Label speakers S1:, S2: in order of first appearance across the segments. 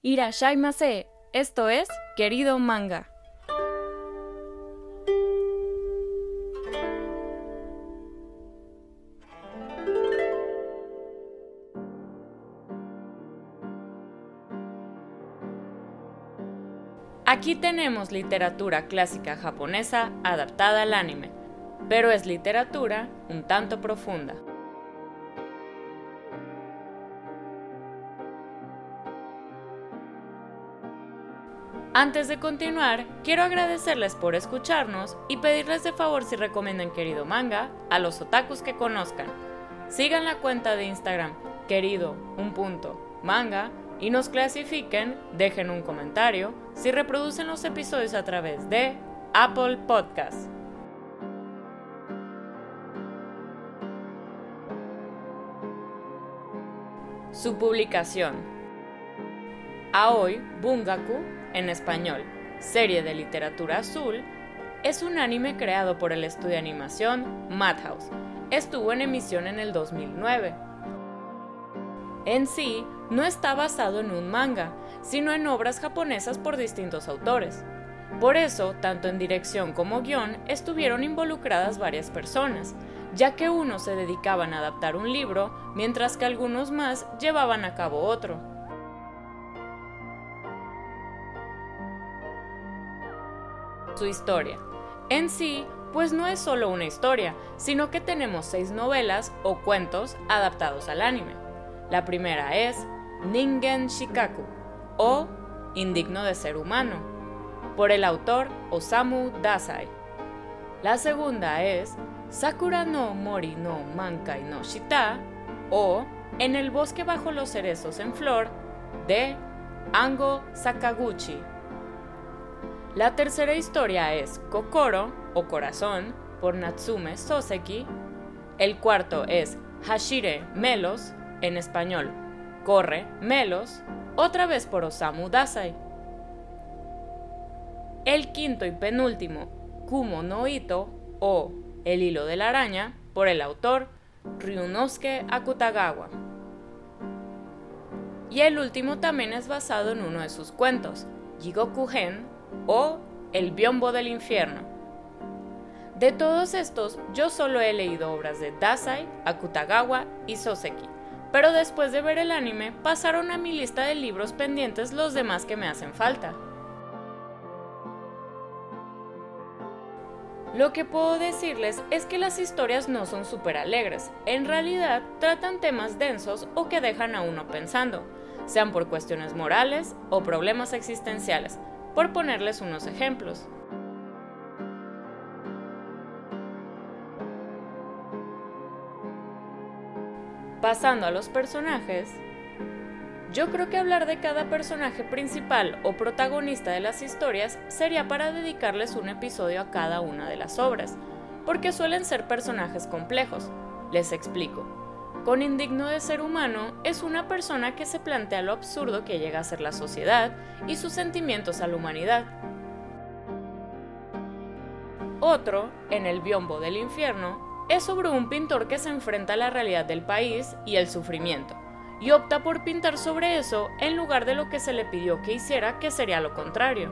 S1: Irashaimase, esto es Querido Manga. Aquí tenemos literatura clásica japonesa adaptada al anime, pero es literatura un tanto profunda. Antes de continuar, quiero agradecerles por escucharnos y pedirles de favor si recomiendan querido manga a los otakus que conozcan. Sigan la cuenta de Instagram querido un punto manga y nos clasifiquen, dejen un comentario si reproducen los episodios a través de Apple Podcast. Su publicación. Aoi Bungaku en español, serie de literatura azul, es un anime creado por el estudio de animación Madhouse. Estuvo en emisión en el 2009. En sí, no está basado en un manga, sino en obras japonesas por distintos autores. Por eso, tanto en dirección como guion, estuvieron involucradas varias personas, ya que unos se dedicaban a adaptar un libro, mientras que algunos más llevaban a cabo otro. Su historia. En sí, pues no es solo una historia, sino que tenemos seis novelas o cuentos adaptados al anime. La primera es Ningen Shikaku o Indigno de ser humano, por el autor Osamu Dazai. La segunda es Sakura no Mori no Mankai no Shita o En el bosque bajo los cerezos en flor de Ango Sakaguchi. La tercera historia es Kokoro o Corazón por Natsume Soseki. El cuarto es Hashire Melos, en español Corre Melos, otra vez por Osamu Dazai. El quinto y penúltimo, Kumo no Ito o El hilo de la araña, por el autor Ryunosuke Akutagawa. Y el último también es basado en uno de sus cuentos, Jigoku Gen o El biombo del infierno. De todos estos, yo solo he leído obras de Dasai, Akutagawa y Soseki, pero después de ver el anime pasaron a mi lista de libros pendientes los demás que me hacen falta. Lo que puedo decirles es que las historias no son súper alegres, en realidad tratan temas densos o que dejan a uno pensando, sean por cuestiones morales o problemas existenciales, por ponerles unos ejemplos. Pasando a los personajes, yo creo que hablar de cada personaje principal o protagonista de las historias sería para dedicarles un episodio a cada una de las obras, porque suelen ser personajes complejos. Les explico. Con indigno de ser humano es una persona que se plantea lo absurdo que llega a ser la sociedad y sus sentimientos a la humanidad. Otro, en el biombo del infierno, es sobre un pintor que se enfrenta a la realidad del país y el sufrimiento, y opta por pintar sobre eso en lugar de lo que se le pidió que hiciera, que sería lo contrario.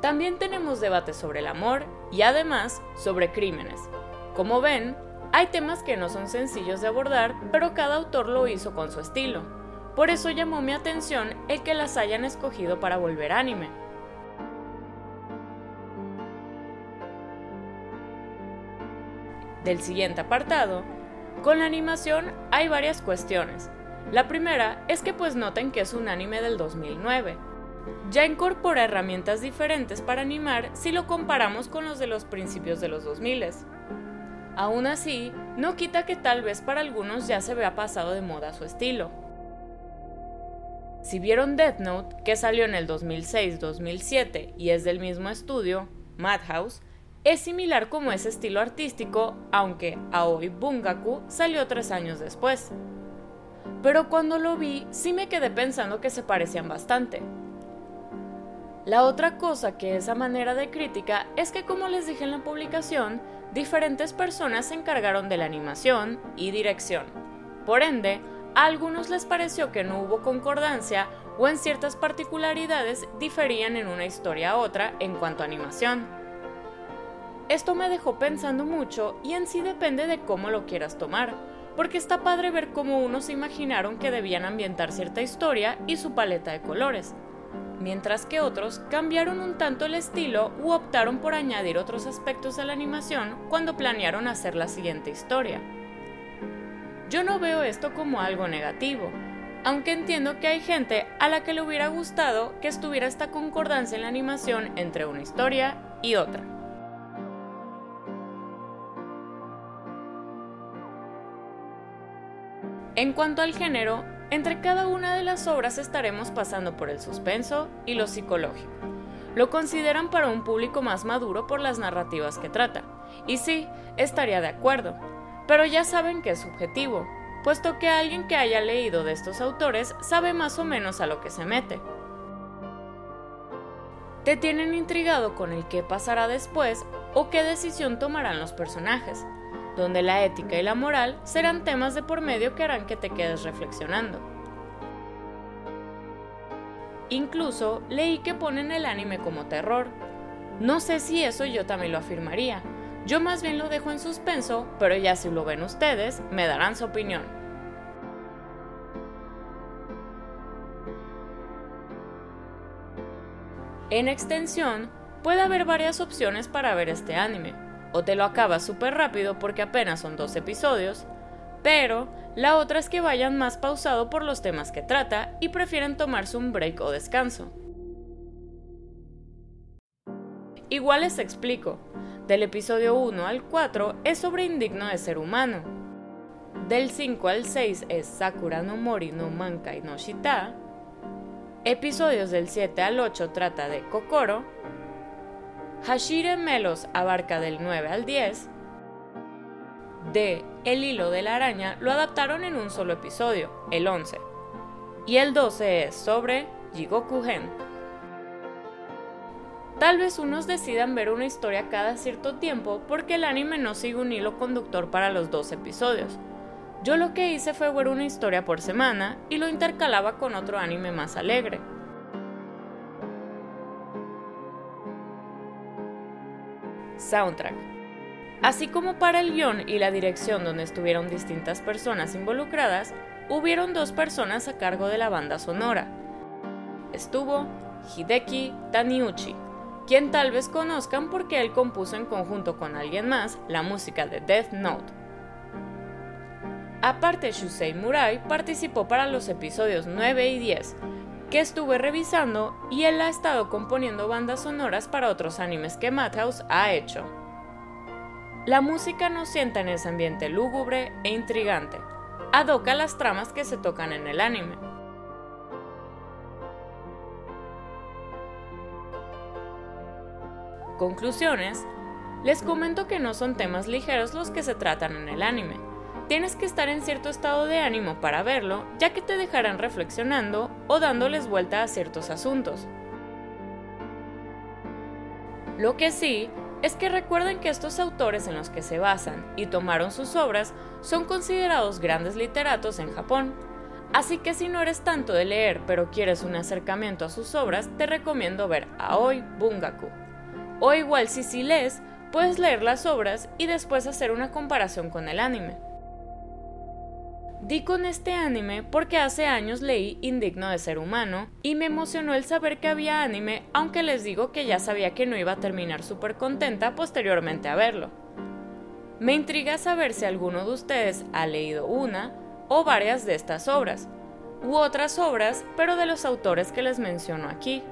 S1: También tenemos debates sobre el amor y además sobre crímenes. Como ven, hay temas que no son sencillos de abordar, pero cada autor lo hizo con su estilo. Por eso llamó mi atención el que las hayan escogido para volver anime. Del siguiente apartado, con la animación hay varias cuestiones. La primera es que pues noten que es un anime del 2009. Ya incorpora herramientas diferentes para animar si lo comparamos con los de los principios de los 2000. Aún así, no quita que tal vez para algunos ya se vea pasado de moda su estilo. Si vieron Death Note, que salió en el 2006-2007 y es del mismo estudio, Madhouse, es similar como ese estilo artístico, aunque Aoi Bungaku salió tres años después. Pero cuando lo vi, sí me quedé pensando que se parecían bastante. La otra cosa que esa manera de crítica es que como les dije en la publicación, diferentes personas se encargaron de la animación y dirección. Por ende, a algunos les pareció que no hubo concordancia o en ciertas particularidades diferían en una historia a otra en cuanto a animación. Esto me dejó pensando mucho y en sí depende de cómo lo quieras tomar, porque está padre ver cómo unos imaginaron que debían ambientar cierta historia y su paleta de colores, mientras que otros cambiaron un tanto el estilo u optaron por añadir otros aspectos a la animación cuando planearon hacer la siguiente historia. Yo no veo esto como algo negativo, aunque entiendo que hay gente a la que le hubiera gustado que estuviera esta concordancia en la animación entre una historia y otra. En cuanto al género, entre cada una de las obras estaremos pasando por el suspenso y lo psicológico. Lo consideran para un público más maduro por las narrativas que trata. Y sí, estaría de acuerdo, pero ya saben que es subjetivo, puesto que alguien que haya leído de estos autores sabe más o menos a lo que se mete. Te tienen intrigado con el qué pasará después o qué decisión tomarán los personajes, donde la ética y la moral serán temas de por medio que harán que te quedes reflexionando. Incluso leí que ponen el anime como terror. No sé si eso yo también lo afirmaría, yo más bien lo dejo en suspenso, pero ya si lo ven ustedes, me darán su opinión. En extensión, puede haber varias opciones para ver este anime. O te lo acabas súper rápido porque apenas son dos episodios, pero la otra es que vayan más pausado por los temas que trata y prefieren tomarse un break o descanso. Igual les explico, del episodio 1 al 4 es sobre Indigno de Ser Humano. Del 5 al 6 es Sakura no Mori no Mankai no Shita. Episodios del 7 al 8 trata de Kokoro. Hashire Melos abarca del 9 al 10. De El hilo de la araña lo adaptaron en un solo episodio, el 11. Y el 12 es sobre Jigoku Gen. Tal vez unos decidan ver una historia cada cierto tiempo porque el anime no sigue un hilo conductor para los dos episodios. Yo lo que hice fue ver una historia por semana y lo intercalaba con otro anime más alegre. Soundtrack. Así como para el guion y la dirección donde estuvieron distintas personas involucradas, hubieron dos personas a cargo de la banda sonora. Estuvo Hideki Taniuchi, quien tal vez conozcan porque él compuso en conjunto con alguien más la música de Death Note. Aparte, Shusei Murai participó para los episodios 9 y 10, que estuve revisando y él ha estado componiendo bandas sonoras para otros animes que Madhouse ha hecho. La música nos sienta en ese ambiente lúgubre e intrigante, adoca las tramas que se tocan en el anime. conclusiones, les comento que no son temas ligeros los que se tratan en el anime. Tienes que estar en cierto estado de ánimo para verlo, ya que te dejarán reflexionando o dándoles vuelta a ciertos asuntos. Lo que sí es que recuerden que estos autores en los que se basan y tomaron sus obras son considerados grandes literatos en Japón. Así que si no eres tanto de leer pero quieres un acercamiento a sus obras, te recomiendo ver Aoi Bungaku. O igual si sí lees, puedes leer las obras y después hacer una comparación con el anime. Di con este anime porque hace años leí Indigno de Ser Humano y me emocionó el saber que había anime, aunque les digo que ya sabía que no iba a terminar súper contenta posteriormente a verlo. Me intriga saber si alguno de ustedes ha leído una o varias de estas obras, u otras obras, pero de los autores que les menciono aquí.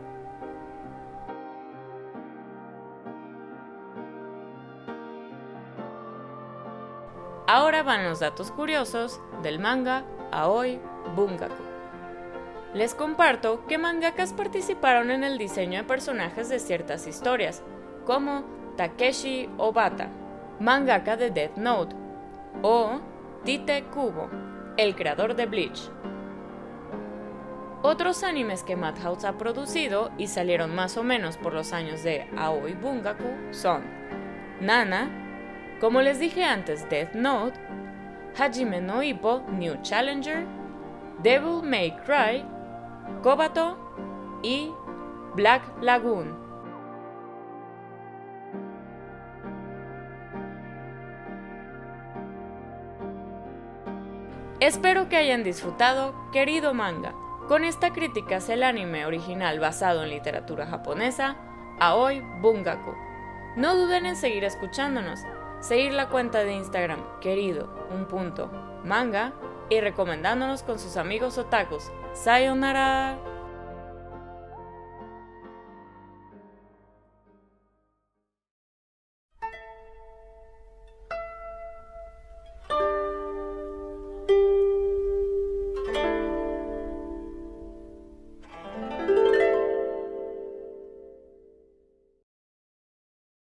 S1: Ahora van los datos curiosos del manga Aoi Bungaku. Les comparto que mangakas participaron en el diseño de personajes de ciertas historias, como Takeshi Obata, mangaka de Death Note, o Tite Kubo, el creador de Bleach. Otros animes que Madhouse ha producido y salieron más o menos por los años de Aoi Bungaku son Nana, como les dije antes, Death Note, Hajime no Ippo New Challenger Devil May Cry, Kobato y Black Lagoon. Espero que hayan disfrutado, querido manga. Con esta crítica hacia el anime original basado en literatura japonesa, Aoi Bungaku. No duden en seguir escuchándonos, seguir la cuenta de Instagram querido un punto manga y recomendándonos con sus amigos otakus. Sayonara.